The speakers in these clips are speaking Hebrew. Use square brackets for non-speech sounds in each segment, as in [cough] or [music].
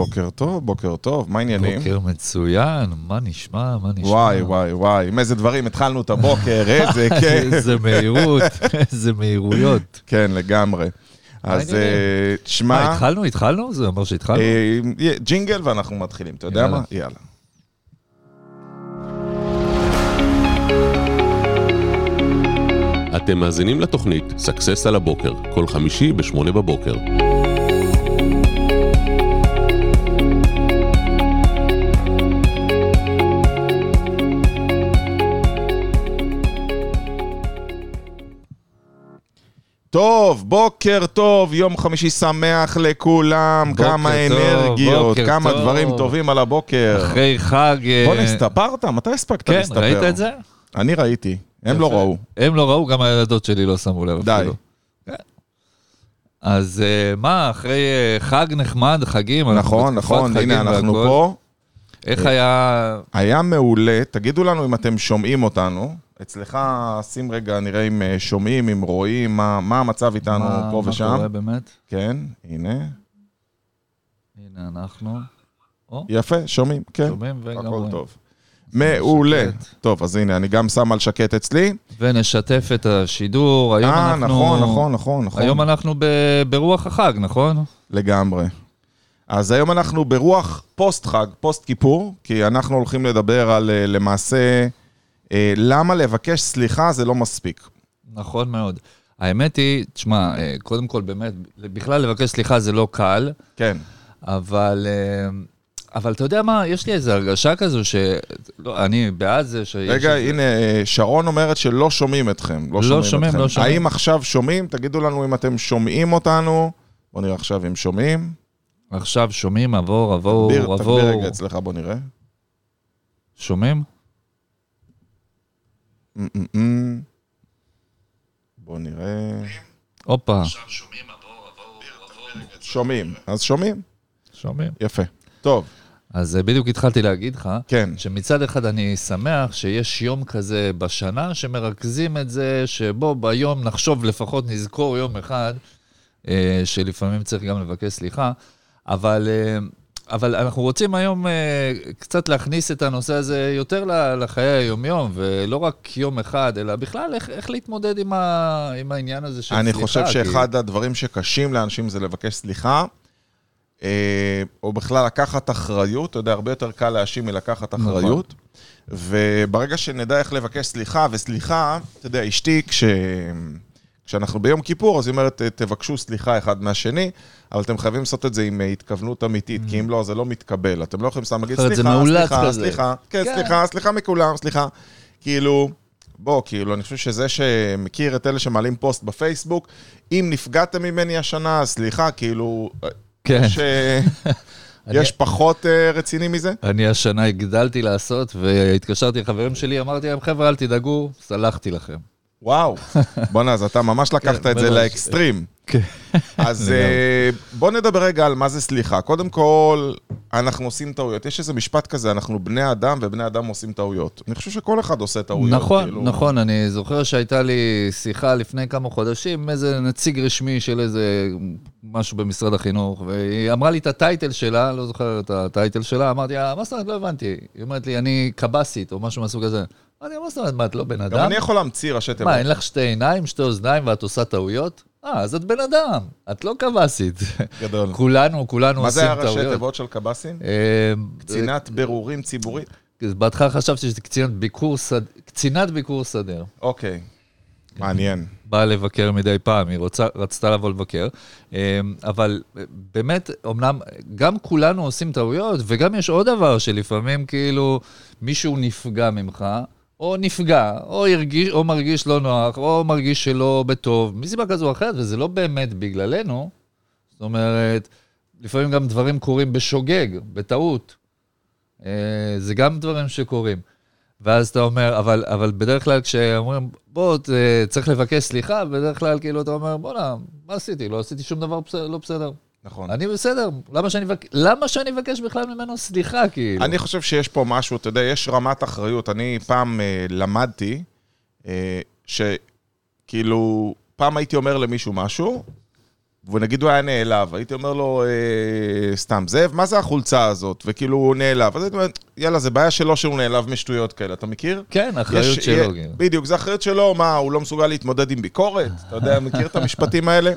בוקר טוב, בוקר טוב, מה העניינים? בוקר מצוין, מה נשמע, מה נשמע? וואי, וואי, וואי, עם איזה דברים התחלנו את הבוקר, [laughs] איזה כיף. איזה [laughs] מהירות, איזה מהירויות. כן, לגמרי. אז? אה, מה, תשמע, התחלנו? התחלנו? זה אומר שהתחלנו? אה, ג'ינגל ואנחנו מתחילים, אתה יודע יאללה. מה? יאללה. אתם מאזינים לתוכנית סאקסס על הבוקר, כל חמישי ב-8 בבוקר. טוב, בוקר טוב, יום חמישי שמח לכולם, כמה טוב, אנרגיות, כמה טוב. דברים טובים על הבוקר. אחרי חג... אה, בוא נסתפרת? מתי הספקת כן, להסתפר? ראית את זה? אני ראיתי, הם לא יפה. ראו. הם לא ראו, גם הילדות שלי לא שמו לב די. אפילו. כן. אז אה, מה, אחרי אה, חג נחמד, חגים, אנחנו נכון, נכון, חגים הנה אנחנו והכל. פה. איך היה... היה מעולה, תגידו לנו אם אתם שומעים אותנו. אצלך, שים רגע, נראה אם אה, שומעים, אם רואים, מה, מה המצב איתנו מה- פה מה ושם. קורה באמת? כן, הנה. הנה אנחנו. או, יפה, שומעים, כן. שומעים וגם הכל רואים. טוב. מעולה. שקט. טוב, אז הנה, אני גם שם על שקט אצלי. ונשתף את השידור, היום אה, אנחנו... נכון, נכון, נכון, נכון. היום אנחנו ב- ברוח החג, נכון? לגמרי. אז היום אנחנו ברוח פוסט חג, פוסט כיפור, כי אנחנו הולכים לדבר על אה, למעשה אה, למה לבקש סליחה זה לא מספיק. נכון מאוד. האמת היא, תשמע, אה, קודם כל באמת, בכלל לבקש סליחה זה לא קל, כן. אבל... אה, אבל אתה יודע מה, יש לי איזו הרגשה כזו ש... לא, אני בעד זה שיש... רגע, איזה- הנה, אה, שרון אומרת שלא שומעים אתכם. לא לא שומעים שומעים, אתכם. לא שומעים. האם עכשיו שומעים? תגידו לנו אם אתם שומעים אותנו. בוא נראה עכשיו אם שומעים. עכשיו שומעים, עבור, עבור, תגביר עבור. תגביר רגע אצלך, בוא נראה. שומעים? אמ, אמ, אמ. בוא נראה. הופה. שומעים. אז שומעים? שומעים. יפה. טוב, אז אה, בדיוק התחלתי להגיד לך, כן. שמצד אחד אני שמח שיש יום כזה בשנה שמרכזים את זה, שבו ביום נחשוב לפחות, נזכור יום אחד, אה, שלפעמים צריך גם לבקש סליחה, אבל, אה, אבל אנחנו רוצים היום אה, קצת להכניס את הנושא הזה יותר לחיי היומיום, ולא רק יום אחד, אלא בכלל איך, איך להתמודד עם, ה, עם העניין הזה של אני סליחה. חושב כי- שאחד הדברים שקשים לאנשים זה לבקש סליחה, אה, או בכלל לקחת אחריות, אתה יודע, הרבה יותר קל להאשים מלקחת נכון. אחריות. וברגע שנדע איך לבקש סליחה, וסליחה, אתה יודע, אשתי, כש... כשאנחנו ביום כיפור, אז היא אומרת, תבקשו סליחה אחד מהשני, אבל אתם חייבים לעשות את זה עם אה, התכוונות אמיתית, כי אם לא, זה לא מתקבל. אתם לא יכולים סתם להגיד, סליחה, סליחה, כזה." סליחה, כן, כן. סליחה, סליחה מכולם, סליחה. כאילו, בוא, כאילו, אני חושב שזה שמכיר את אלה שמעלים פוסט בפייסבוק, אם נפגעתם ממני השנה, סליחה, כאילו, כן. יש, אה, [laughs] יש פחות אה, רציני מזה? אני השנה הגדלתי לעשות, והתקשרתי לחברים שלי, אמרתי להם, חבר'ה, אל תדאגו, סלחתי לכם. וואו. בוא'נה, אז אתה ממש לקחת כן, את זה. לאקסטרים. כן. אז אה, בוא נדבר רגע על מה זה סליחה. קודם כל, אנחנו עושים טעויות. יש איזה משפט כזה, אנחנו בני אדם ובני אדם עושים טעויות. אני חושב שכל אחד עושה טעויות. נכון, כאילו. נכון, אני זוכר שהייתה לי שיחה לפני כמה חודשים איזה נציג רשמי של איזה משהו במשרד החינוך, והיא אמרה לי את הטייטל שלה, לא זוכר את הטייטל שלה, אמרתי לה, מה זאת אומרת, לא הבנתי. היא אומרת לי, אני קב"סית או משהו מהסוג הזה. אמרתי לה, מה זאת אומרת, מה, את לא בן גם אדם? אני יכול להמציא ראשי תיבות. מה, אין לך שתי עיניים, שתי אוזניים ואת עושה טעויות? אה, אז את בן אדם, את לא קב"סית. גדול. כולנו, כולנו מה עושים זה טעויות. הראשי תיבות של קב"סים? אה, קצינת בירורים ציבורית? אה, בהתחלה חשבתי שזה קצינת ביקור סד... קצינת ביקור סדר. אוקיי. מעניין. באה לבקר מדי פעם, היא רוצה, רצתה לבוא לבקר. אה, אבל באמת, אמנם גם כולנו עושים טעויות, וגם יש עוד דבר שלפעמים כאילו מישהו נפגע ממך, או נפגע, או, הרגיש, או מרגיש לא נוח, או מרגיש שלא בטוב, מסיבה כזו או אחרת, וזה לא באמת בגללנו. זאת אומרת, לפעמים גם דברים קורים בשוגג, בטעות. אה, זה גם דברים שקורים. ואז אתה אומר, אבל, אבל בדרך כלל כשאומרים, בוא, ת- צריך לבקש סליחה, בדרך כלל כאילו אתה אומר, בוא'נה, מה עשיתי? לא עשיתי שום דבר לא בסדר. נכון. אני בסדר, למה שאני, אבק... למה שאני אבקש בכלל ממנו סליחה, כאילו? אני חושב שיש פה משהו, אתה יודע, יש רמת אחריות. אני פעם אה, למדתי אה, שכאילו, פעם הייתי אומר למישהו משהו, ונגיד הוא היה נעלב, הייתי אומר לו, אה, סתם, זאב, מה זה החולצה הזאת? וכאילו הוא נעלב. אז הייתי אומר, יאללה, זה בעיה שלו שהוא נעלב משטויות כאלה, אתה מכיר? כן, אחריות יש- שלו. יה- כאילו. בדיוק, זה אחריות שלו, מה, הוא לא מסוגל להתמודד עם ביקורת? אתה יודע, מכיר את המשפטים האלה?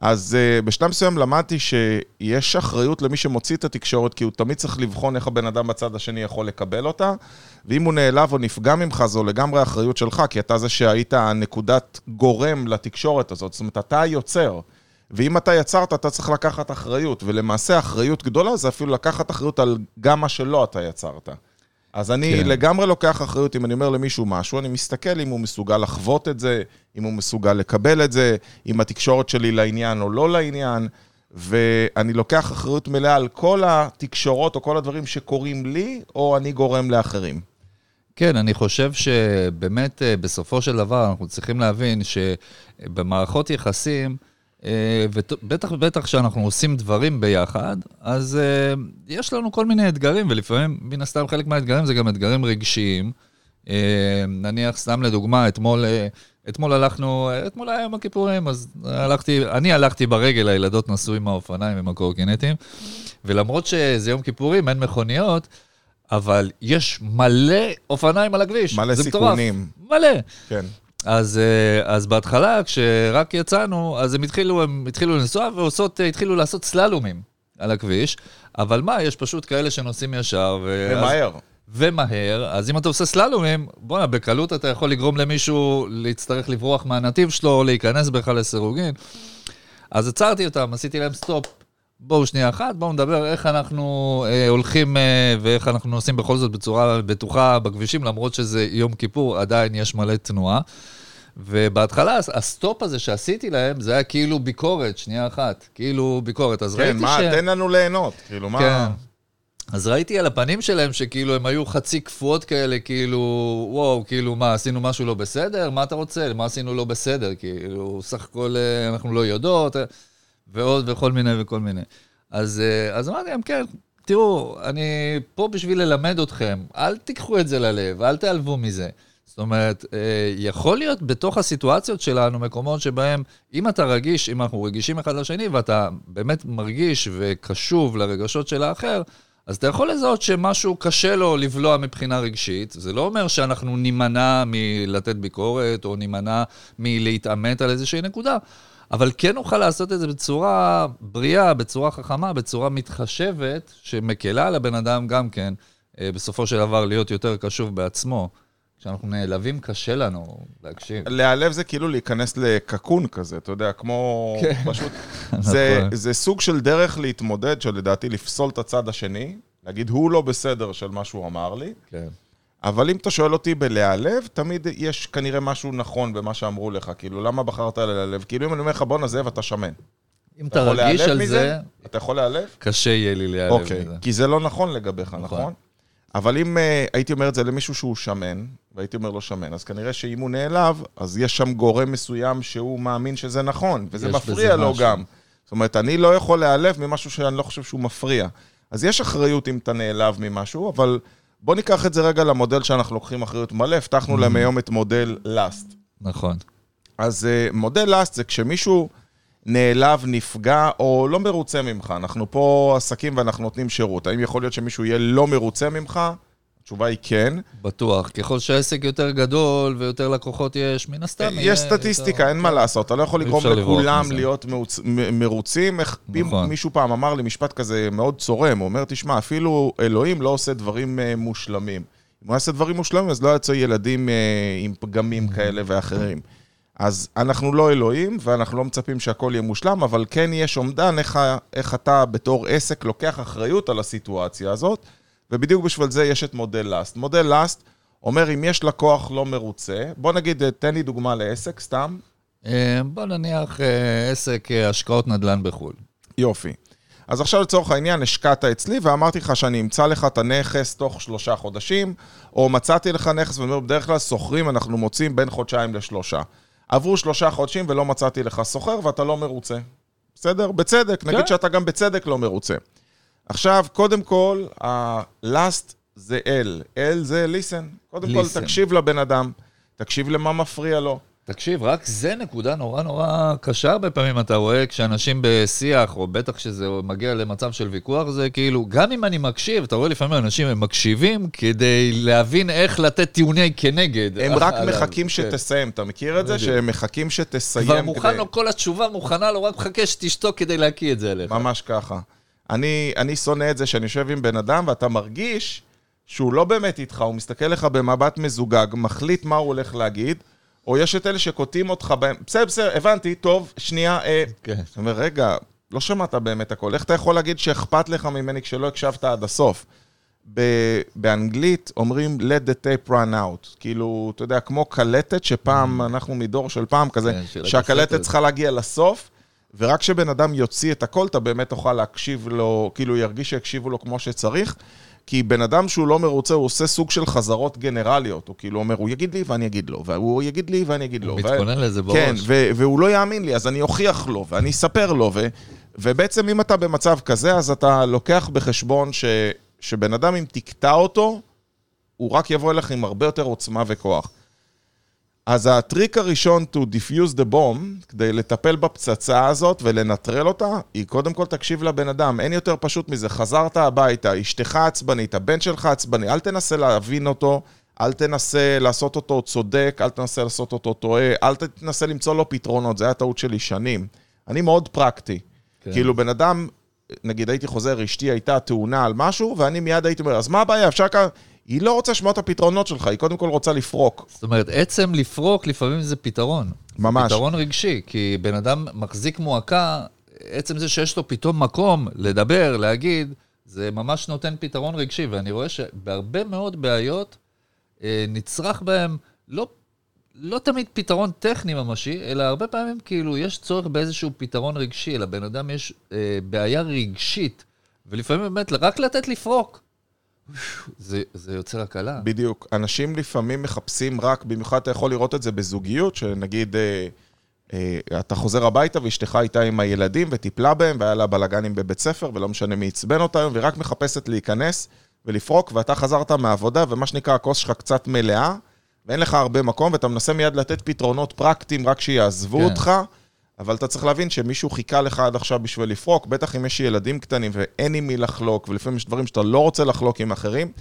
אז uh, בשלב מסוים למדתי שיש אחריות למי שמוציא את התקשורת, כי הוא תמיד צריך לבחון איך הבן אדם בצד השני יכול לקבל אותה, ואם הוא נעלב או נפגע ממך, זו לגמרי אחריות שלך, כי אתה זה שהיית נקודת גורם לתקשורת הזאת, זאת אומרת, אתה היוצר. ואם אתה יצרת, אתה צריך לקחת אחריות, ולמעשה אחריות גדולה זה אפילו לקחת אחריות על גם מה שלא אתה יצרת. אז אני כן. לגמרי לוקח אחריות, אם אני אומר למישהו משהו, אני מסתכל אם הוא מסוגל לחוות את זה, אם הוא מסוגל לקבל את זה, אם התקשורת שלי לעניין או לא לעניין, ואני לוקח אחריות מלאה על כל התקשורות או כל הדברים שקורים לי, או אני גורם לאחרים. כן, אני חושב שבאמת אה, בסופו של דבר אנחנו צריכים להבין שבמערכות יחסים, ובטח ובטח כשאנחנו עושים דברים ביחד, אז אה, יש לנו כל מיני אתגרים, ולפעמים, מן הסתם, חלק מהאתגרים זה גם אתגרים רגשיים. אה, נניח, סתם לדוגמה, אתמול, אה, אתמול הלכנו, אה, אתמול היה יום הכיפורים, אז הלכתי, אני הלכתי ברגל, הילדות נסעו עם האופניים, עם הקורקינטים, ולמרות שזה יום כיפורים, אין מכוניות, אבל יש מלא אופניים על הכביש. מלא סיכונים. מטורף. מלא. כן. אז, אה, אז בהתחלה, כשרק יצאנו, אז הם התחילו, הם התחילו לנסוע ועושות, התחילו לעשות סללומים על הכביש, אבל מה, יש פשוט כאלה שנוסעים ישר. ואז- ומהר. ומהר, אז אם אתה עושה סללומים, בואנה, בקלות אתה יכול לגרום למישהו להצטרך לברוח מהנתיב שלו, או להיכנס בכלל לסירוגין. אז עצרתי אותם, עשיתי להם סטופ. בואו שנייה אחת, בואו נדבר איך אנחנו אה, הולכים אה, ואיך אנחנו נוסעים בכל זאת בצורה בטוחה בכבישים, למרות שזה יום כיפור, עדיין יש מלא תנועה. ובהתחלה הסטופ הזה שעשיתי להם, זה היה כאילו ביקורת, שנייה אחת, כאילו ביקורת. אז כן, ראיתי מה, ש... תן לנו ליהנות. כאילו, מה... כן. אז ראיתי על הפנים שלהם שכאילו הם היו חצי קפואות כאלה, כאילו, וואו, כאילו, מה, עשינו משהו לא בסדר? מה אתה רוצה? מה עשינו לא בסדר? כאילו, סך הכל אה, אנחנו לא יודעות, ועוד וכל מיני וכל מיני. אז, אה, אז אמרתי להם, כן, תראו, אני פה בשביל ללמד אתכם, אל תיקחו את זה ללב, אל תיעלבו מזה. זאת אומרת, אה, יכול להיות בתוך הסיטואציות שלנו מקומות שבהם, אם אתה רגיש, אם אנחנו רגישים אחד לשני, ואתה באמת מרגיש וקשוב לרגשות של האחר, אז אתה יכול לזהות שמשהו קשה לו לבלוע מבחינה רגשית. זה לא אומר שאנחנו נימנע מלתת ביקורת, או נימנע מלהתעמת על איזושהי נקודה, אבל כן נוכל לעשות את זה בצורה בריאה, בצורה חכמה, בצורה מתחשבת, שמקלה על הבן אדם גם כן, אה, בסופו של דבר להיות יותר קשוב בעצמו. כשאנחנו נעלבים, קשה לנו להקשיב. להיעלב זה כאילו להיכנס לקקון כזה, אתה יודע, כמו... כן. פשוט... [laughs] זה, נכון. זה סוג של דרך להתמודד, שלדעתי לפסול את הצד השני, להגיד, הוא לא בסדר של מה שהוא אמר לי, כן. אבל אם אתה שואל אותי בלהיעלב, תמיד יש כנראה משהו נכון במה שאמרו לך, כאילו, למה בחרת להיעלב? כאילו, אם אני אומר לך, בוא נעזב, אתה שמן. אם אתה אתה רגיש על מזה? זה, אתה יכול להיעלב? קשה יהיה לי להיעלב אוקיי, מזה. כי זה לא נכון לגביך, נכון. נכון? אבל אם uh, הייתי אומר את זה למישהו שהוא שמן, והייתי אומר לו שמן, אז כנראה שאם הוא נעלב, אז יש שם גורם מסוים שהוא מאמין שזה נכון, וזה מפריע לו משהו. גם. זאת אומרת, אני לא יכול להיעלב ממשהו שאני לא חושב שהוא מפריע. אז יש אחריות אם אתה נעלב ממשהו, אבל בוא ניקח את זה רגע למודל שאנחנו לוקחים אחריות מלא, הבטחנו Mm-hmm. להם היום את מודל לאסט. נכון. אז uh, מודל לאסט זה כשמישהו נעלב, נפגע או לא מרוצה ממך. אנחנו פה עסקים ואנחנו נותנים שירות. האם יכול להיות שמישהו יהיה לא מרוצה ממך? התשובה היא כן. בטוח. ככל שהעסק יותר גדול ויותר לקוחות יש, מן הסתם יהיה יש סטטיסטיקה, אין מה לעשות. אתה לא יכול לגרום לכולם. להיות מרוצים. נכון. מישהו פעם אמר לי משפט כזה מאוד צורם, הוא אומר, תשמע, אפילו אלוהים לא עושה דברים אה, מושלמים. אם הוא יעשה דברים מושלמים, אז לא יצא ילדים אה, עם פגמים כאלה ואחרים. אז אנחנו לא אלוהים, ואנחנו לא מצפים שהכל יהיה מושלם, אבל כן יש אומדן איך, איך אתה בתור עסק לוקח אחריות על הסיטואציה הזאת, ובדיוק בשביל זה יש את מודל לאסט. מודל לאסט אומר, אם יש לקוח לא מרוצה, בוא נגיד, אה, תן לי דוגמה לעסק, סתם, אה, בוא נניח אה, עסק השקעות נדל"ן בחו"ל. יופי. אז עכשיו לצורך העניין השקעת אצלי ואמרתי לך שאני אמצא לך את הנכס תוך שלושה חודשים, או מצאתי לך נכס, ואני אומר, בדרך כלל שוכרים אנחנו מוצאים בין חודשיים לשלושה. עברו שלושה חודשים ולא מצאתי לך שוכר ואתה לא מרוצה. בסדר? בצדק, נגיד כן. שאתה גם בצדק לא מרוצה. עכשיו, קודם כל, ה-last זה L. L זה listen. קודם כל, Listen. תקשיב לבן אדם, תקשיב למה מפריע לו. תקשיב, רק זה נקודה נורא נורא קשה הרבה פעמים, אתה רואה כשאנשים בשיח, או בטח כשזה מגיע למצב של ויכוח, זה כאילו, גם אם אני מקשיב, אתה רואה לפעמים אנשים הם מקשיבים כדי להבין איך לתת טיעוני כנגד. הם רק עליו. מחכים כן. שתסיים, אתה מכיר את זה? בדיוק. שהם מחכים שתסיים כבר מוכן לו כל התשובה מוכנה לו, רק מחכה שתשתוק כדי להקיא את זה אליך. ממש ככה. אני, אני שונא את זה שאני יושב עם בן אדם ואתה מרגיש שהוא לא באמת איתך, הוא מסתכל לך במבט מזוגג, מחליט מה הוא הולך להגיד, או יש את אלה שקוטעים אותך בהם, בסדר, בסדר, הבנתי, טוב, שנייה, אה... כן. זאת אומרת, רגע, לא שמעת באמת הכל, איך אתה יכול להגיד שאכפת לך ממני כשלא הקשבת עד הסוף? ב- באנגלית אומרים let the tape run out, כאילו, אתה יודע, כמו קלטת שפעם, אנחנו מדור של פעם כזה, Mm. כן, שהקלטת. צריכה להגיע לסוף, ורק כשבן אדם יוציא את הכל, אתה באמת תוכל להקשיב לו, כאילו ירגיש שיקשיבו לו כמו שצריך. כי בן אדם שהוא לא מרוצה, הוא עושה סוג של חזרות גנרליות. הוא כאילו אומר, הוא יגיד לי ואני אגיד לו, והוא יגיד לי ואני אגיד לו. הוא ו- מתכונן לזה בראש. כן, ו- והוא לא יאמין לי, אז אני אוכיח לו, ואני אספר לו, ו- ובעצם אם אתה במצב כזה, אז אתה לוקח בחשבון ש- שבן אדם, אם תקטע אותו, הוא רק יבוא אליך עם הרבה יותר עוצמה וכוח. אז הטריק הראשון to diffuse the bomb, כדי לטפל בפצצה הזאת ולנטרל אותה, היא קודם כל תקשיב לבן אדם. אין יותר פשוט מזה. חזרת הביתה, אשתך עצבנית, הבן שלך עצבני, אל תנסה להבין אותו, אל תנסה לעשות אותו צודק, אל תנסה לעשות אותו טועה, אל תנסה למצוא לו פתרונות, זה היה טעות שלי שנים. אני מאוד פרקטי. כן. כאילו, בן אדם, נגיד הייתי חוזר, אשתי הייתה תאונה על משהו, ואני מיד הייתי אומר, אז מה הבעיה? אפשר ככה... היא לא רוצה לשמוע את הפתרונות שלך, היא קודם כל רוצה לפרוק. זאת אומרת, עצם לפרוק לפעמים זה פתרון. ממש. פתרון רגשי, כי בן אדם מחזיק מועקה, עצם זה שיש לו פתאום מקום לדבר, להגיד, זה ממש נותן פתרון רגשי, ואני רואה שבהרבה מאוד בעיות אה, נצרך בהם לא, לא תמיד פתרון טכני ממשי, אלא הרבה פעמים כאילו יש צורך באיזשהו פתרון רגשי, לבן אדם יש אה, בעיה רגשית, ולפעמים באמת רק לתת לפרוק. זה, זה יוצר הקלה. בדיוק. אנשים לפעמים מחפשים רק, במיוחד אתה יכול לראות את זה בזוגיות, שנגיד אה, אה, אתה חוזר הביתה ואשתך הייתה עם הילדים וטיפלה בהם, והיה לה בלאגנים בבית ספר, ולא משנה מי עצבן אותה היום, והיא רק מחפשת להיכנס ולפרוק, ואתה חזרת מהעבודה, ומה שנקרא, הכוס שלך קצת מלאה, ואין לך הרבה מקום, ואתה מנסה מיד לתת פתרונות פרקטיים רק שיעזבו כן. אותך. אבל אתה צריך להבין שמישהו חיכה לך עד עכשיו בשביל לפרוק, בטח אם יש ילדים קטנים ואין עם מי לחלוק, ולפעמים יש דברים שאתה לא רוצה לחלוק עם אחרים.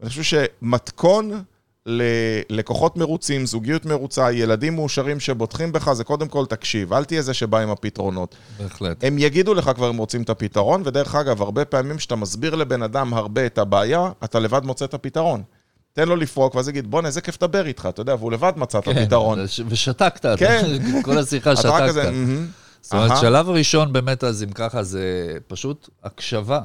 אני חושב שמתכון ללקוחות מרוצים, זוגיות מרוצה, ילדים מאושרים שבוטחים בך, זה קודם כל תקשיב, אל תהיה זה שבא עם הפתרונות. בהחלט. הם יגידו לך כבר אם רוצים את הפתרון, ודרך אגב, הרבה פעמים כשאתה מסביר לבן אדם הרבה את הבעיה, אתה לבד מוצא את הפתרון. תן לו לפרוק, ואז יגיד, בואנה, איזה כיף לדבר איתך, אתה יודע, והוא לבד מצא את הפתרון. כן, ושתקת, אתה- כן. [laughs] כל השיחה שתקת. "מהמם, זאת אומרת, אהה." שלב ראשון באמת, אז אם ככה, זה פשוט הקשבה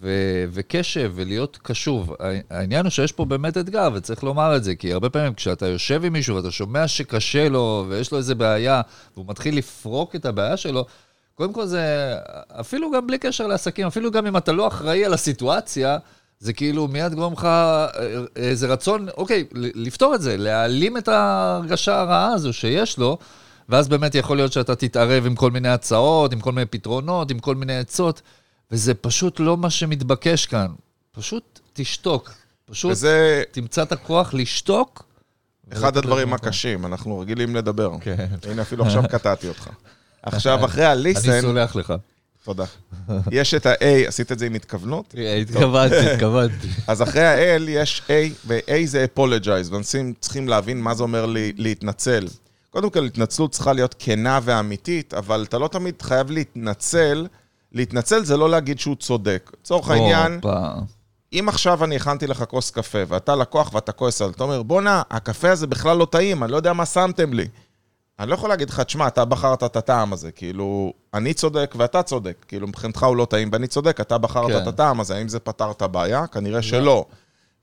ו- וקשב ולהיות קשוב. העניין הוא שיש פה באמת אתגר, וצריך לומר את זה, כי הרבה פעמים כשאתה יושב עם מישהו ואתה שומע שקשה לו ויש לו איזה בעיה, והוא מתחיל לפרוק את הבעיה שלו, קודם כל זה, אפילו גם בלי קשר לעסקים, אפילו גם אם אתה לא אחראי על הסיטואציה, זה כאילו מיד גורם לך אה, איזה רצון, אוקיי, לפתור את זה, להעלים את ההרגשה הרעה הזו שיש לו, ואז באמת יכול להיות שאתה תתערב עם כל מיני הצעות, עם כל מיני פתרונות, עם כל מיני עצות, וזה פשוט לא מה שמתבקש כאן. פשוט תשתוק. פשוט וזה תמצא את הכוח לשתוק. אחד הדברים. הקשים, אנחנו רגילים לדבר. כן. הנה, אפילו עכשיו קטעתי אותך. [laughs] עכשיו, אחרי אני ה-listen, סולח לך. תודה. יש את ה-A, עשית את זה עם התכוונות? [laughs] התכוונתי, התכוונתי. אז אחרי ה-L יש A, ו-A זה apologize, ואנשים צריכים להבין מה זה אומר לי, להתנצל. קודם כל, התנצלות צריכה להיות כנה ואמיתית, אבל אתה לא תמיד חייב להתנצל. להתנצל זה לא להגיד שהוא צודק. לצורך העניין. אם עכשיו אני הכנתי לך כוס קפה, ואתה לקוח ואתה כועס על זה, אתה אומר, בואנה, הקפה הזה בכלל לא טעים, אני לא יודע מה שמתם לי. אני לא יכול להגיד לך, תשמע, אתה בחרת את הטעם הזה, כאילו, אני צודק ואתה צודק, כאילו, מבחינתך הוא לא טעים ואני צודק, אתה בחרת כן. את הטעם הזה, האם זה פתר את הבעיה? כנראה שלא.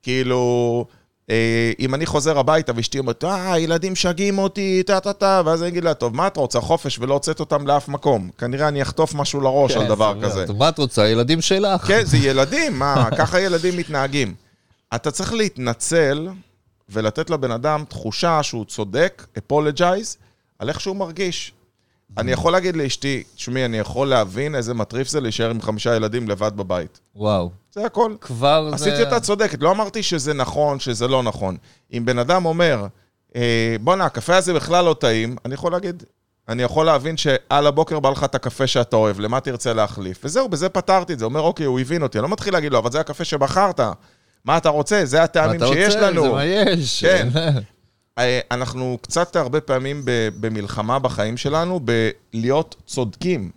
כאילו, אה, אם אני חוזר הביתה ואשתי אומרת, אה, הילדים שגעים אותי, טה-טה-טה, ואז אני אגיד לה, טוב, מה את רוצה, חופש ולא הוצאת אותם לאף מקום? כנראה אני אחטוף משהו לראש על כן, דבר זה- כזה. טוב, מה את רוצה? ילדים שלך. כן, זה ילדים, מה, [laughs] ככה ילדים מתנהגים. אתה צריך להתנצל ולתת לבן אדם תחושה שהוא צודק, apologize, על איך שהוא מרגיש. אני יכול להגיד לאשתי, תשמעי, אני יכול להבין איזה מטריף זה להישאר עם חמישה ילדים לבד בבית. וואו. זה הכל. כבר זה... עשיתי אותה צודקת, לא אמרתי שזה נכון, שזה לא נכון. אם בן אדם אומר, אה, בואנה, הקפה הזה בכלל לא טעים, אני יכול להגיד, אני יכול להבין שעל הבוקר בא לך את הקפה שאתה אוהב, למה תרצה להחליף? וזהו, בזה פתרתי את זה. אומר, אוקיי, הוא הבין אותי. אני לא מתחיל להגיד לו, אבל זה הקפה שבחרת. מה אתה רוצה? זה הטעמים שיש אתה לנו. רוצה, זה מה יש. כן. [laughs] אה, אנחנו קצת הרבה פעמים במלחמה בחיים שלנו, בלהיות צודקים.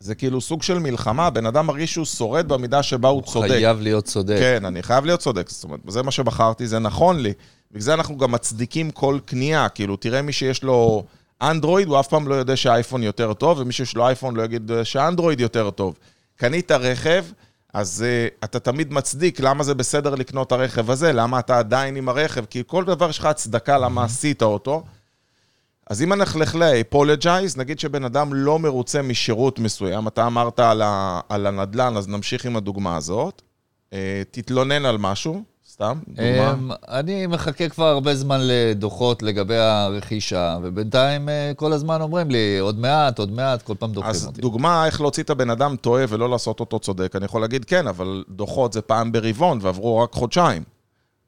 זה כאילו סוג של מלחמה, בן אדם מרגיש שהוא שורד במידה שבה הוא צודק. חייב להיות צודק. כן, אני חייב להיות צודק. זאת אומרת, זה מה שבחרתי, זה נכון לי. בגלל זה אנחנו גם מצדיקים כל קנייה. כאילו, תראה מי שיש לו אנדרואיד, הוא אף פעם לא יודע שהאייפון יותר טוב, ומי שיש לו אייפון לא יגיד שהאנדרואיד יותר טוב. קנית רכב, אז uh, אתה תמיד מצדיק למה זה בסדר לקנות את הרכב הזה, למה אתה עדיין עם הרכב, כי כל דבר יש לך הצדקה למה עשית אותו. אז אם נלך ל-apologize, נגיד שבן אדם לא מרוצה משירות מסוים, אתה אמרת על, ה- על הנדלן, אז נמשיך עם הדוגמה הזאת. אה, תתלונן על משהו, סתם, דוגמה. אמ, אני מחכה כבר הרבה זמן לדוחות לגבי הרכישה, ובינתיים אה, כל הזמן אומרים לי, עוד מעט, עוד מעט, כל פעם דוחים אז אותי. דוגמה איך להוציא את הבן אדם טועה ולא לעשות אותו צודק, אני יכול להגיד כן, אבל דוחות זה פעם ברבעון ועברו רק חודשיים.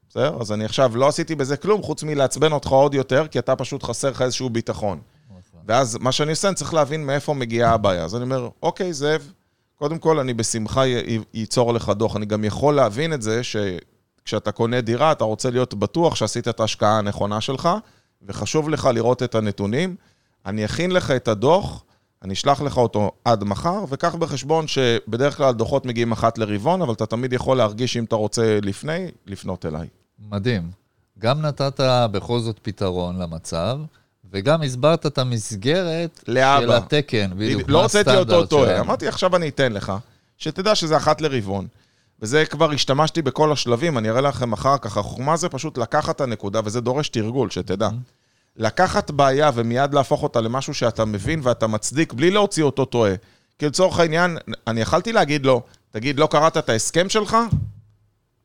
בסדר? אז אני עכשיו לא עשיתי בזה כלום, חוץ מלעצבן אותך עוד יותר, כי אתה פשוט חסר לך איזשהו ביטחון. ואז מה שאני עושה, אני צריך להבין מאיפה מגיעה הבעיה. אז אני אומר, אוקיי, זאב, קודם כל, אני בשמחה ייצור לך דוח. אני גם יכול להבין את זה שכשאתה קונה דירה, אתה רוצה להיות בטוח שעשית את ההשקעה הנכונה שלך, וחשוב לך לראות את הנתונים. אני אכין לך את הדוח, אני אשלח לך אותו עד מחר, וקח בחשבון שבדרך כלל דוחות מגיעים אחת לרבעון, אבל אתה תמיד יכול להרגיש אם אתה רוצה לפני, לפנות אליי. מדהים. גם נתת בכל זאת פתרון למצב, וגם הסברת את המסגרת לאבא. של התקן, בדיוק. לא הוצאתי אותו טועה. אמרתי, עכשיו אני אתן לך, שתדע שזה אחת לרבעון. וזה כבר השתמשתי בכל השלבים, אני אראה לכם אחר כך. החוכמה זה פשוט לקחת את הנקודה, וזה דורש תרגול, שתדע. לקחת בעיה ומיד להפוך אותה למשהו שאתה מבין ואתה מצדיק, בלי להוציא אותו טועה. כי לצורך העניין, אני יכלתי להגיד לו, תגיד, לא קראת את ההסכם שלך?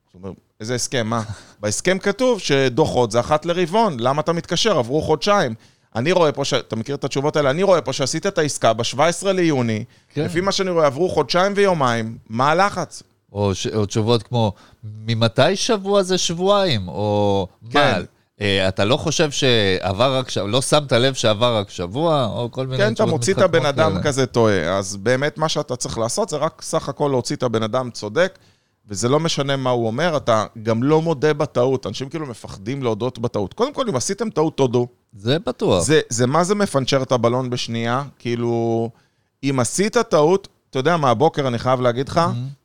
זאת אומרת, איזה הסכם, מה? [laughs] בהסכם כתוב שדוחות זה אחת לרבעון, למה אתה מתקשר? עברו חודשיים. אני רואה פה, ש... אתה מכיר את התשובות האלה? אני רואה פה שעשית את העסקה ב-17 ליוני, כן. לפי מה שאני רואה, עברו חודשיים ויומיים, מה הלחץ? או, ש... או תשובות כמו, ממתי שבוע זה שבועיים? או כן. מה? אה, אתה לא חושב שעבר רק שבוע, לא שמת לב שעבר רק שבוע? או כל מיני כן, אתה מוציא את הבן אדם כאלה. כזה טועה. אז באמת מה שאתה צריך לעשות זה רק סך הכל להוציא את הבן אדם צודק, וזה לא משנה מה הוא אומר, אתה גם לא מודה בטעות. אנשים כאילו מפחדים להודות בטעות. קודם כל, אם עשיתם טעות, תודו. זה בטוח. זה, זה מה זה מפנצ'ר את הבלון בשנייה? כאילו, אם עשית טעות, אתה יודע מה, הבוקר אני חייב להגיד לך,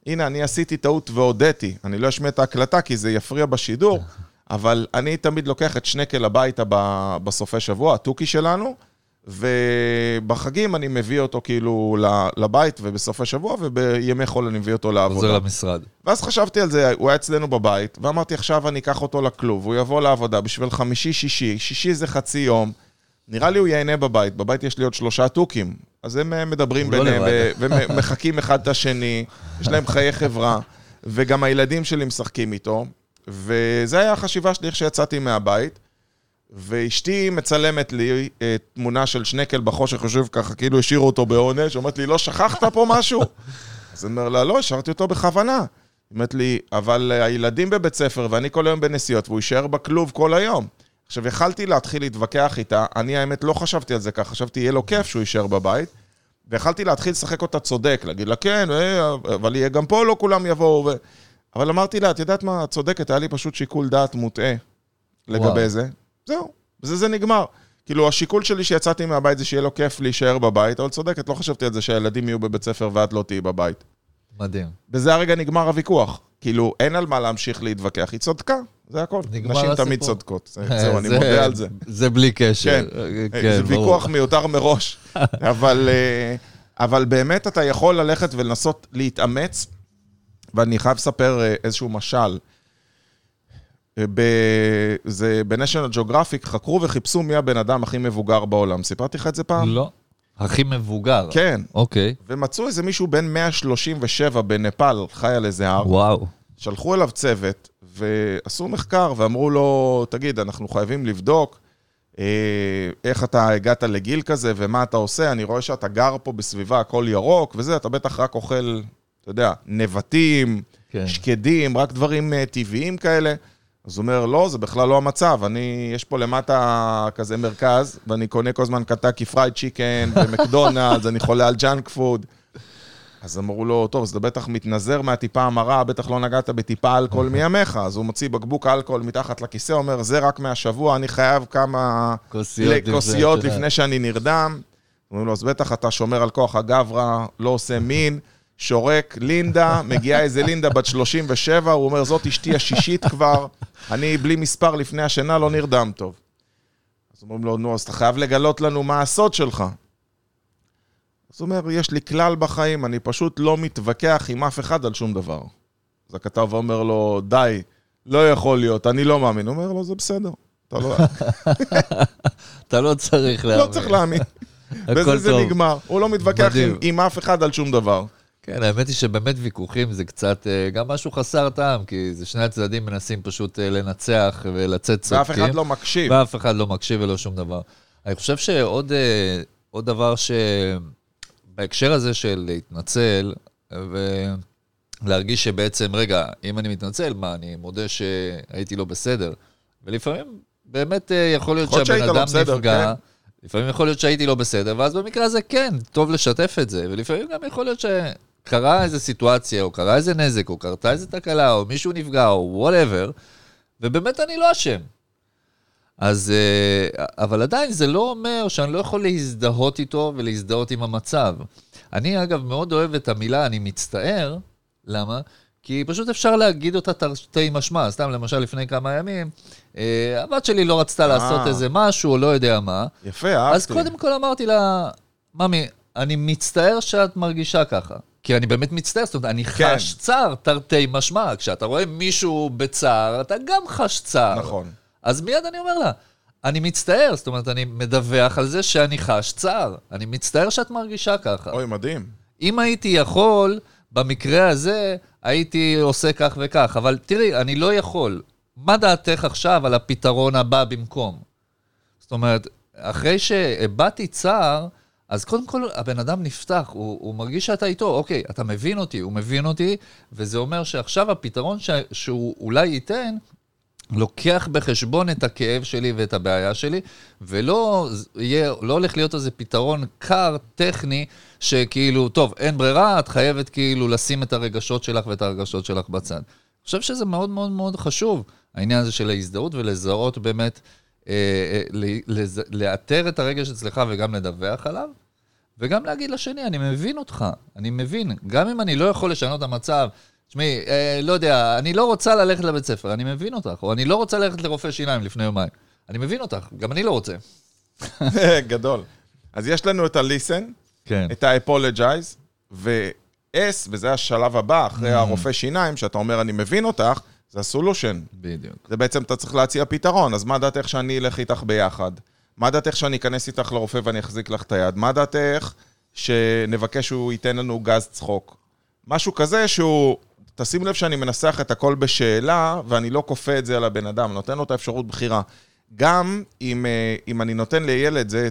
הנה, אני עשיתי טעות והודיתי. אני לא אשמיע את ההקלטה כי זה יפריע בשידור, [laughs] אבל אני תמיד לוקח את שנקל הביתה ב- בסופי שבוע, התוכי שלנו, ובחגים אני מביא אותו כאילו לבית ובסופי שבוע, ובימי חול אני מביא אותו לעבודה. חוזר למשרד. ואז חשבתי על זה, הוא היה אצלנו בבית, ואמרתי, עכשיו אני אקח אותו לכלוב, הוא יבוא לעבודה בשביל חמישי-שישי, שישי זה חצי יום, נראה לי הוא ייהנה בבית, בבית יש לי עוד שלושה תוכים, אז הם אה, מדברים לא ביניהם. ו- ומחקים אחד את השני, יש להם חיי חברה, וגם הילדים שלי משחקים איתו, וזה היה החשיבה שלי איך שיצאתי מהבית. ואשתי מצלמת לי אה, תמונה של שנקל בחושך, יושב ככה, כאילו השאירו אותו בעונש, אומרת לי, לא שכחת פה משהו? [laughs] אז אני אומר לה, לא, השארתי אותו בכוונה. אומרת לי, אבל אה, הילדים בבית ספר ואני כל היום בנסיעות, והוא יישאר בכלוב כל היום. עכשיו, יכלתי להתחיל להתווכח איתה, אני האמת לא חשבתי על זה ככה, חשבתי, יהיה לו כיף שהוא יישאר בבית, ויכלתי להתחיל לשחק אותה צודק, להגיד לה, כן, אה, אבל יהיה גם פה לא כולם יבואו. ו... אבל אמרתי לה, את יודעת מה, את צודקת, היה לי פשוט שיקול דעת מוטעה לגבי וואו. זה. זהו, בזה זה נגמר. כאילו, השיקול שלי שיצאתי מהבית זה שיהיה לו כיף להישאר בבית, אבל צודקת, לא חשבתי על זה שהילדים יהיו בבית ספר ואת לא תהיי בבית. מדהים. בזה הרגע נגמר הוויכוח. כאילו, אין על מה להמשיך להתווכח, היא צודקה, זה הכל. נשים. תמיד צודקות. זה- [laughs] זהו, אני מודה על זה. זה בלי קשר. כן, אה, זה ברור. ויכוח מיותר מראש. [laughs] אבל, אה, אבל באמת אתה יכול ללכת ולנסות להתאמץ, ואני חייב לספר אה, איזשהו משל. ב- זה ב-National Geographic חקרו וחיפשו מי הבן אדם הכי מבוגר בעולם. סיפרתי לך את זה פעם? לא. הכי מבוגר. כן. אוקיי. ומצאו איזה מישהו בן 137 בנפאל, חי על איזה הר. וואו. שלחו אליו צוות, ועשו מחקר, ואמרו לו, תגיד, אנחנו חייבים לבדוק אה, איך אתה הגעת לגיל כזה, ומה אתה עושה, אני רואה שאתה גר פה בסביבה, הכל ירוק, וזה, אתה בטח רק אוכל, אתה יודע, נבטים, כן. שקדים, רק דברים אה, טבעיים כאלה. אז הוא אומר, לא, זה בכלל לא המצב. אני, יש פה למטה כזה מרכז, ואני קונה כל הזמן Kentucky Fried Chicken ומקדונלדס, אני חולה על junk food. אז אמרו לו, טוב, אז אתה בטח מתנזר מהטיפה המרה, בטח לא נגעת בטיפה אלכוהול מימיך. אז הוא מוציא בקבוק אלכוהול מתחת לכיסא, אומר, זה רק מהשבוע, אני חייב כמה כוסיות לפני, שאני נרדם. אומרים לו, אז בטח אתה שומר על כוח הגברא, לא עושה מין, שורק, לינדה, מגיעה איזה לינדה בת 37, הוא אומר, זאת אשתי השישית כבר, אני בלי מספר לפני השינה לא נרדם טוב. אז אומרים לו, נו, אז אתה חייב לגלות לנו מה הסוד שלך. אז הוא אומר, יש לי כלל בחיים, אני פשוט לא מתווכח עם אף אחד על שום דבר. אז הכתב אומר לו, די, לא יכול להיות, אני לא מאמין. הוא אומר לו, זה בסדר, אתה לא, [laughs] אתה לא צריך להאמין. לא צריך להאמין. [laughs] בזה זה. נגמר. הוא לא מתווכח. עם, עם אף אחד על שום דבר. כן, האמת היא שבאמת ויכוחים זה קצת אה, גם משהו חסר טעם, כי זה שני הצדדים מנסים פשוט אה, לנצח ולצאת צודקים. ואף אחד לא מקשיב. ואף אחד לא מקשיב ולא שום דבר. אני חושב שעוד אה, עוד דבר שבהקשר הזה של להתנצל, ולהרגיש שבעצם, רגע, אם אני מתנצל, מה, אני מודה שהייתי לא בסדר. ולפעמים באמת אה, יכול להיות שהבן לא אדם בסדר, נפגע. כן. לפעמים יכול להיות שהייתי לא בסדר, ואז במקרה הזה כן, טוב לשתף את זה, ולפעמים גם יכול להיות שקרה איזה סיטואציה, או קרה איזה נזק, או קרתה איזה תקלה, או מישהו נפגע, או וואטאבר, ובאמת אני לא אשם. אז, אה, אבל עדיין זה לא אומר שאני לא יכול להזדהות איתו ולהזדהות עם המצב. אני אגב מאוד אוהב את המילה אני מצטער, למה? כי פשוט אפשר להגיד אותה תרתי משמע. סתם, למשל, לפני כמה ימים, אה, הבת שלי לא רצתה לעשות אה. איזה משהו, או לא יודע מה. יפה, אהבתי. אז קודם כל אמרתי לה, ממי, אני מצטער שאת מרגישה ככה. כי אני באמת מצטער, זאת אומרת, אני כן. חש צער תרתי משמע. כשאתה רואה מישהו בצער, אתה גם חש צער. נכון. אז מיד אני אומר לה, אני מצטער, זאת אומרת, אני מדווח על זה שאני חש צער. אני מצטער שאת מרגישה ככה. אוי, מדהים. אם הייתי יכול, במקרה הזה, הייתי עושה כך וכך. אבל תראי, אני לא יכול. מה דעתך עכשיו על הפתרון הבא במקום? זאת אומרת, אחרי שהבעתי צער, אז קודם כל הבן אדם נפתח, הוא, הוא מרגיש שאתה איתו, אוקיי, אתה מבין אותי, הוא מבין אותי, וזה אומר שעכשיו הפתרון ש, שהוא אולי ייתן, לוקח בחשבון את הכאב שלי ואת הבעיה שלי, ולא יהיה, לא הולך להיות איזה פתרון קר, טכני, שכאילו, טוב, אין ברירה, את חייבת כאילו לשים את הרגשות שלך ואת הרגשות שלך בצד. אני חושב שזה מאוד מאוד מאוד חשוב, העניין הזה של ההזדהות ולזהות באמת, אה, אה, לז- לאתר את הרגש אצלך וגם לדווח עליו, וגם להגיד לשני, אני מבין אותך, אני מבין. גם אם אני לא יכול לשנות את המצב, תשמעי, אה, לא יודע, אני לא רוצה ללכת לבית ספר, אני מבין אותך, או אני לא רוצה ללכת לרופא שיניים לפני יומיים. אני מבין אותך, גם אני לא רוצה. [laughs] גדול. אז יש לנו את ה-listen, כן. את ה-apologize, ו-S, וזה השלב הבא, אחרי Mm. הרופא שיניים, שאתה אומר, אני מבין אותך, זה ה-solution. בדיוק. זה בעצם, אתה צריך להציע פתרון. אז מה דעתך שאני אלך איתך ביחד? מה דעתך שאני אכנס איתך לרופא ואני אחזיק לך את היד? מה דעתך שנבקש שהוא ייתן לנו גז צחוק? משהו כזה שהוא... תשים לב שאני מנסח את הכל בשאלה, ואני לא כופה את זה על הבן אדם, נותן לו את האפשרות בחירה. גם אם, אה, אם אני נותן לילד, זה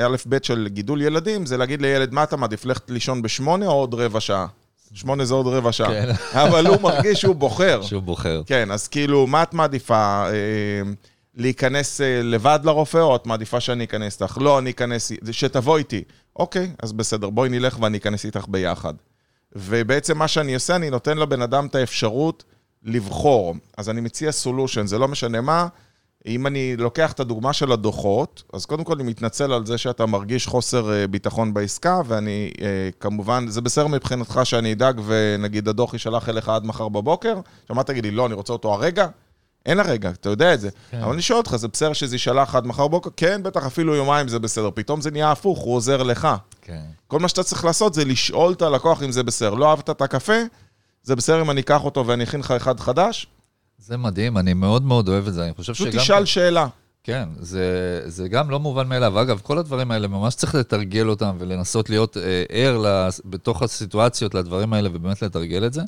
א' ב' של גידול ילדים, זה להגיד לילד, מה אתה מעדיף, ללכת לישון בשמונה או עוד רבע שעה? שמונה זה עוד רבע שעה. כן. [laughs] אבל הוא מרגיש שהוא בוחר. שהוא בוחר. כן, אז כאילו, מה את מעדיפה? אה, להיכנס אה, לבד לרופא, או את מעדיפה שאני אכנס איתך? לא, אני אכנס, שתבוא איתי. אוקיי, אז בסדר, בואי נלך ואני אכנס איתך ביחד. ובעצם מה שאני עושה, אני נותן לבן אדם את האפשרות לבחור. אז אני מציע סולושן, זה לא משנה מה. אם אני לוקח את הדוגמה של הדוחות, אז קודם כל אני מתנצל על זה שאתה מרגיש חוסר אה, ביטחון בעסקה, ואני אה, כמובן, זה בסדר מבחינתך שאני אדאג ונגיד הדוח יישלח אליך עד מחר בבוקר, עכשיו מה תגיד לי, לא, אני רוצה אותו הרגע? אין הרגע, אתה יודע את זה. כן. אבל אני שואל אותך, זה בסדר שזה יישלח עד מחר בבוקר? כן, בטח אפילו יומיים זה בסדר. פתאום זה נהיה הפוך, הוא עוזר לך. כן. כל מה שאתה צריך לעשות זה לשאול את הלקוח אם זה בסדר. לא אהבת את הקפה? זה בסדר אם אני אקח אותו ואני אכין לך אחד חדש? זה מדהים, אני מאוד מאוד אוהב את זה. אני חושב פשוט שגם... תשאל שאלה. כן, זה, זה גם לא מובן מאליו. אגב, כל הדברים האלה, ממש צריך לתרגל אותם ולנסות להיות אה, ער לס- בתוך הסיטואציות לדברים האלה ובאמת לתרגל את זה.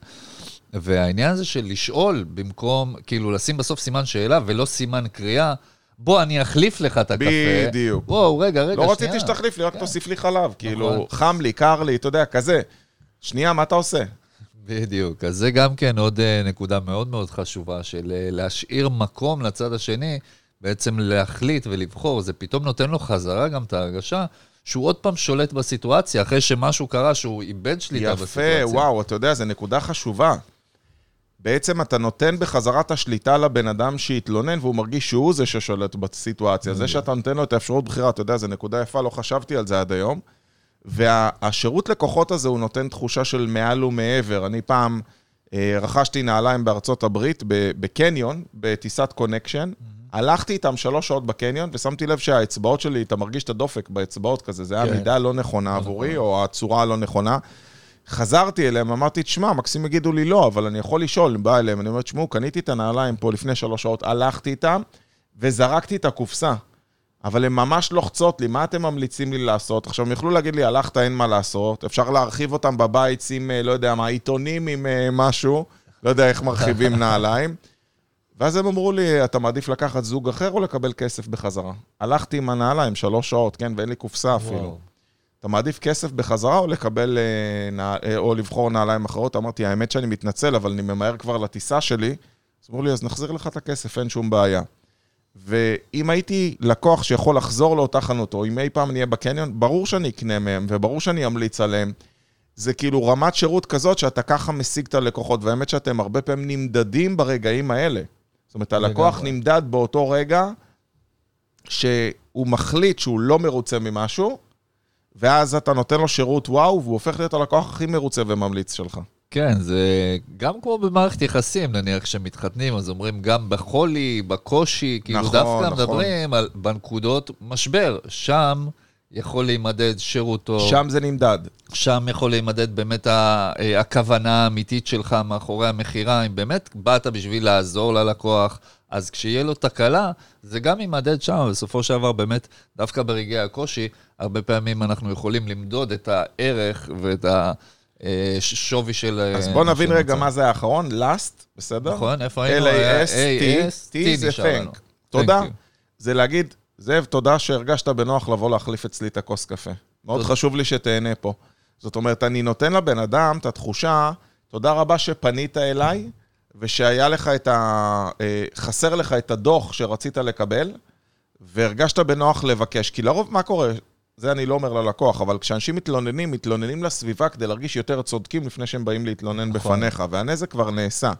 והעניין הזה של לשאול במקום, כאילו, לשים בסוף סימן שאלה ולא סימן קריאה, בוא, אני אחליף לך את הקפה. בדיוק. וואו, רגע, רגע, לא שנייה. רציתי שתחליף לי, רק כן. תוסיף לי חלב. כאילו, נכון. חם לי, קר לי, אתה יודע, כזה. שנייה, מה אתה עושה? בדיוק. אז זה גם כן עוד אה, נקודה מאוד מאוד חשובה, של אה, להשאיר מקום לצד השני, בעצם להחליט ולבחור. זה פתאום נותן לו חזרה גם את ההרגשה שהוא עוד פעם שולט בסיטואציה, אחרי שמשהו קרה, שהוא איבד שליטה בסיטואציה. יפה, וואו, אתה יודע, זו נקודה חשובה. בעצם אתה נותן בחזרה את השליטה לבן אדם שהתלונן, והוא מרגיש שהוא זה ששולט בסיטואציה. זה שאתה נותן לו את האפשרות בחירה, אתה יודע, זו נקודה יפה, לא חשבתי על זה עד היום. והשירות לקוחות הזה, הוא נותן תחושה של מעל ומעבר. אני פעם אה, רכשתי נעליים בארצות הברית, בקניון, בטיסת קונקשן. הלכתי איתם שלוש שעות בקניון, ושמתי לב שהאצבעות שלי, אתה מרגיש את הדופק באצבעות כזה, זה היה כן. מידה לא נכונה עבורי, או הצורה הלא נכונה. חזרתי אליהם, אמרתי, תשמע, מקסים יגידו לי לא, אבל אני יכול לשאול, אני בא אליהם, אני אומר, תשמעו, קניתי את הנעליים פה לפני שלוש שעות, הלכתי איתם, וזרקתי את הקופסה. אבל הן ממש לוחצות לי, מה אתם ממליצים לי לעשות? עכשיו, הם יכלו להגיד לי, הלכת, אין מה לעשות, אפשר להרחיב אותם בבית, שים, אה, לא יודע מה, עיתונים עם אה, משהו, לא יודע איך מרחיבים [laughs] נעליים. ואז הם אמרו לי, אתה מעדיף לקחת זוג אחר או לקבל כסף בחזרה? הלכתי עם הנעליים שלוש שעות, כן, ואין לי קופסה אפילו. וואו. אתה מעדיף כסף בחזרה או לקבל, אה. אה, או לבחור נעליים אחרות? אמרתי, האמת שאני מתנצל, אבל אני ממהר כבר לטיסה שלי. אז אמרו לי, אז נחזיר לך את הכסף, אין שום בעיה. ואם הייתי לקוח שיכול לחזור לאותה חנות, או אם אי פעם נהיה בקניון, ברור שאני אקנה מהם, וברור שאני אמליץ עליהם. זה כאילו רמת שירות כזאת שאתה ככה משיג את הלקוחות, והאמת שאתם הרבה פעמים נמדדים ברגעים האלה. זאת אומרת, הלקוח לגמרי. נמדד באותו רגע שהוא מחליט שהוא לא מרוצה ממשהו, ואז אתה נותן לו שירות וואו, והוא הופך להיות הלקוח הכי מרוצה וממליץ שלך. כן, זה גם כמו במערכת יחסים, נניח כשמתחתנים, אז אומרים גם בחולי, בקושי, כאילו נכון, דווקא נכון. מדברים על בנקודות משבר. שם יכול להימדד שירותו, שם, שם זה נמדד. שם יכול להימדד באמת ה- אה, הכוונה האמיתית שלך מאחורי המכירה, אם באמת באת בשביל לעזור ללקוח, אז כשיהיה לו תקלה, זה גם יימדד שם, בסופו של דבר באמת, דווקא ברגעי הקושי, הרבה פעמים אנחנו יכולים למדוד את הערך ואת השווי של... אז אה, בוא נבין של רגע. מה זה האחרון, last, בסדר? נכון, איפה היינו? L-A-S-T, T זה thank. תודה. זה להגיד, זאב, תודה שהרגשת בנוח לבוא להחליף אצלי את הכוס קפה. מאוד. חשוב לי שתהנה פה. זאת אומרת, אני נותן לבן אדם את התחושה, תודה רבה שפנית אליי, ושהיה לך את ה... אה, חסר לך את הדוח שרצית לקבל, והרגשת בנוח לבקש. כי לרוב, מה קורה? זה אני לא אומר ללקוח, אבל כשאנשים מתלוננים, מתלוננים לסביבה כדי להרגיש יותר צודקים לפני שהם באים להתלונן נכון. בפניך, והנזק כבר נעשה.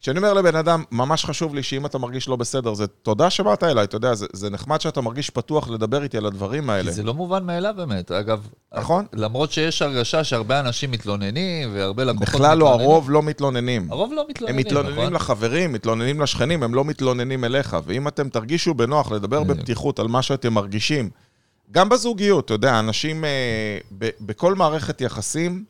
כשאני אומר לבן אדם, ממש חשוב לי שאם אתה מרגיש לא בסדר, זה תודה שבאת אליי, אתה יודע, זה, זה נחמד שאתה מרגיש פתוח לדבר איתי על הדברים האלה. זה לא מובן מאליו באמת. אגב, נכון. למרות שיש הרגשה שהרבה אנשים מתלוננים, והרבה לקוחות בכלל לא, מתלוננים. הרוב לא מתלוננים. הרוב לא הם מתלוננים, מתלוננים נכון? לחברים, מתלוננים לשכנים, הם לא מתלוננים אליך. ואם אתם תרגישו בנוח לדבר. בפתיחות על מה שאתם מרגישים, גם בזוגיות, אתה יודע, אנשים אה, ב- בכל מערכת יחסים,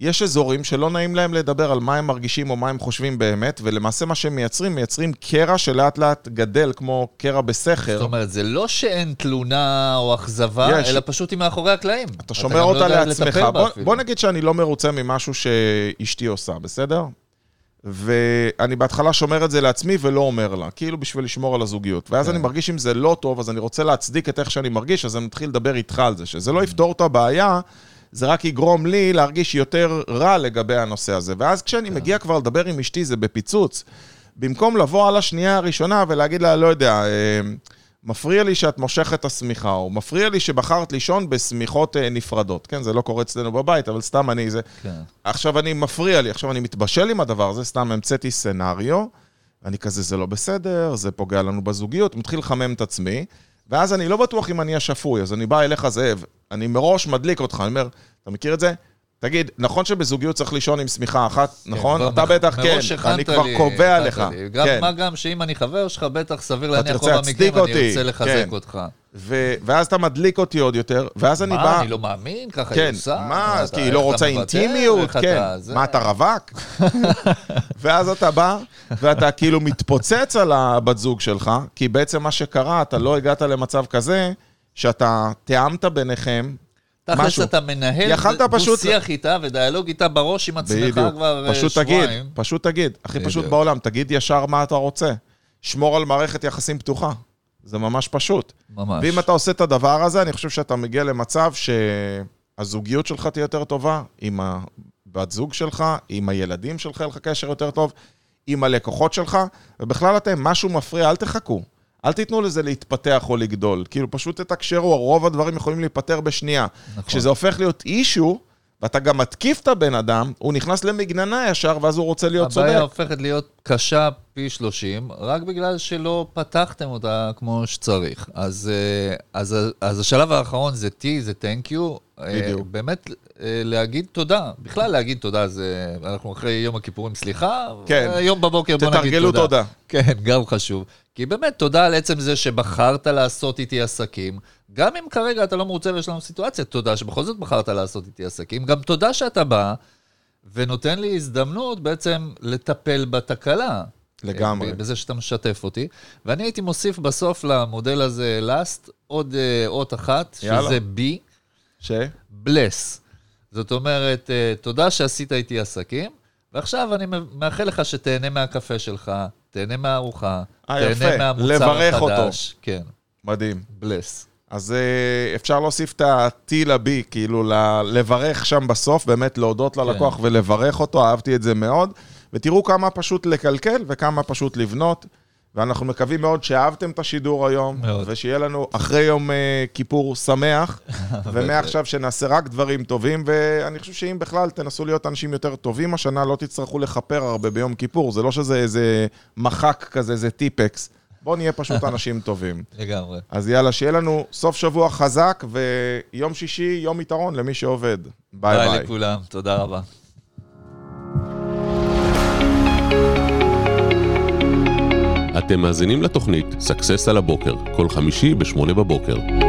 יש אזורים שלא נעים להם לדבר על מה הם מרגישים או מה הם חושבים באמת, ולמעשה מה שהם מייצרים, מייצרים קרע שלאט לאט גדל כמו קרע בסכר. זאת אומרת, זה לא שאין תלונה או אכזבה, יש. אלא פשוט היא מאחורי הקלעים. אתה שומר לא אותה יודע לעצמך. בוא. בוא נגיד שאני לא מרוצה ממשהו שאשתי עושה, בסדר? ואני בהתחלה שומר את זה לעצמי ולא אומר לה, כאילו בשביל לשמור על הזוגיות. ואז כן. אני מרגיש אם זה לא טוב, אז אני רוצה להצדיק את איך שאני מרגיש, אז אני מתחיל לדבר איתך על זה. שזה לא יפתור את הבעיה, זה רק יגרום לי להרגיש יותר רע לגבי הנושא הזה. ואז כשאני מגיע כבר לדבר עם אשתי, זה בפיצוץ. במקום לבוא על השנייה הראשונה ולהגיד לה, לא יודע, אה, מפריע לי שאת מושכת את השמיכה, או מפריע לי שבחרת לישון בשמיכות אה, נפרדות. כן, זה לא קורה אצלנו בבית, אבל סתם אני זה... כן. עכשיו אני מפריע לי, עכשיו אני מתבשל עם הדבר הזה, סתם המצאתי סצנריו, אני כזה, זה לא בסדר, זה פוגע לנו בזוגיות, מתחיל לחמם את עצמי, ואז אני לא בטוח אם אני השפוי, אז אני בא אליך, זאב, אני מראש מדליק אותך, אני אומר, אתה מכיר את זה? תגיד, נכון שבזוגיות צריך לישון עם שמיכה אחת, נכון? כבר אתה מח- בטח כן, אני כבר לי, קובע לך. לי. גם, כן. מה גם שאם אני חבר שלך, בטח סביר להניח להצדיק המקרים, אני ארצה לחזק כן. אותך. ו- ואז אתה מדליק אותי עוד יותר, ואז אני בא... מה, אני לא מאמין? ככה היא כן, עושה? מה, אז אתה- כי היא לא רוצה? אינטימיות, כן. זה- מה, אתה רווק? [laughs] ואז אתה בא, ואתה כאילו מתפוצץ על הבת זוג שלך, כי בעצם מה שקרה, אתה לא הגעת למצב כזה, שאתה תיאמת ביניכם תכלס. אתה מנהל פשוט- דו-שיח איתה ודיאלוג איתה בראש עם עצמך בדיוק. כבר אה, פשוט תגיד, שבועיים. פשוט תגיד, הכי פשוט. בעולם, תגיד ישר מה אתה רוצה. שמור על מערכת יחסים פתוחה. זה ממש פשוט. ממש. ואם אתה עושה את הדבר הזה, אני חושב שאתה מגיע למצב שהזוגיות שלך תהיה יותר טובה, עם ה... בת זוג שלך, עם הילדים שלך, יהיה לך קשר יותר טוב, עם הלקוחות שלך, ובכלל אתם, משהו מפריע, אל תחכו. אל תיתנו לזה להתפתח או לגדול. כאילו, פשוט תתקשרו, רוב הדברים יכולים להיפתר בשנייה. נכון. כשזה הופך להיות אישו, ואתה גם מתקיף את הבן אדם, הוא נכנס למגננה ישר, ואז הוא רוצה להיות צודק. הבעיה הופכת להיות קשה פי 30, רק בגלל שלא פתחתם אותה כמו שצריך. אז, אה, אז, אז השלב האחרון זה T, זה Thank you. בדיוק. באמת אה, להגיד תודה. בכלל להגיד תודה זה, אנחנו אחרי יום הכיפורים, סליחה, כן. היום בבוקר בוא נגיד תתרגלו תודה. תודה. כן, גם חשוב. כי באמת, תודה על עצם זה שבחרת לעשות איתי עסקים. גם אם כרגע אתה לא מרוצה ויש לנו סיטואציה, תודה שבכל זאת בחרת לעשות איתי עסקים. גם תודה שאתה בא ונותן לי הזדמנות בעצם לטפל בתקלה. לגמרי. בזה שאתה משתף אותי. ואני הייתי מוסיף בסוף למודל הזה last עוד אה, אות אחת, יאללה. שזה B, ש? bless. זאת אומרת, אה, תודה שעשית איתי עסקים, ועכשיו אני מאחל לך שתהנה מהקפה שלך, תהנה מהארוחה, אה, תהנה יפה. מהמוצר לברך החדש. כן, מדהים. bless. אז אה, אפשר להוסיף את ה-T ל-B, כאילו ל- לברך שם בסוף, באמת להודות ללקוח כן. ולברך אותו, אהבתי את זה מאוד. ותראו כמה פשוט לקלקל וכמה פשוט לבנות. ואנחנו מקווים מאוד שאהבתם את השידור היום, מאוד. ושיהיה לנו אחרי יום אה, כיפור שמח, [laughs] ומעכשיו שנעשה רק דברים טובים, ואני חושב שאם בכלל תנסו להיות אנשים יותר טובים השנה, לא תצטרכו לכפר הרבה ביום כיפור, זה לא שזה איזה מחק כזה, זה טיפקס. בואו נהיה פשוט [laughs] אנשים טובים. לגמרי. אז יאללה, שיהיה לנו סוף שבוע חזק, ויום שישי, יום יתרון למי שעובד. ביי ביי. ביי לכולם, תודה רבה. אתם מאזינים לתוכנית סאקסס על הבוקר, כל חמישי ב-8 בבוקר.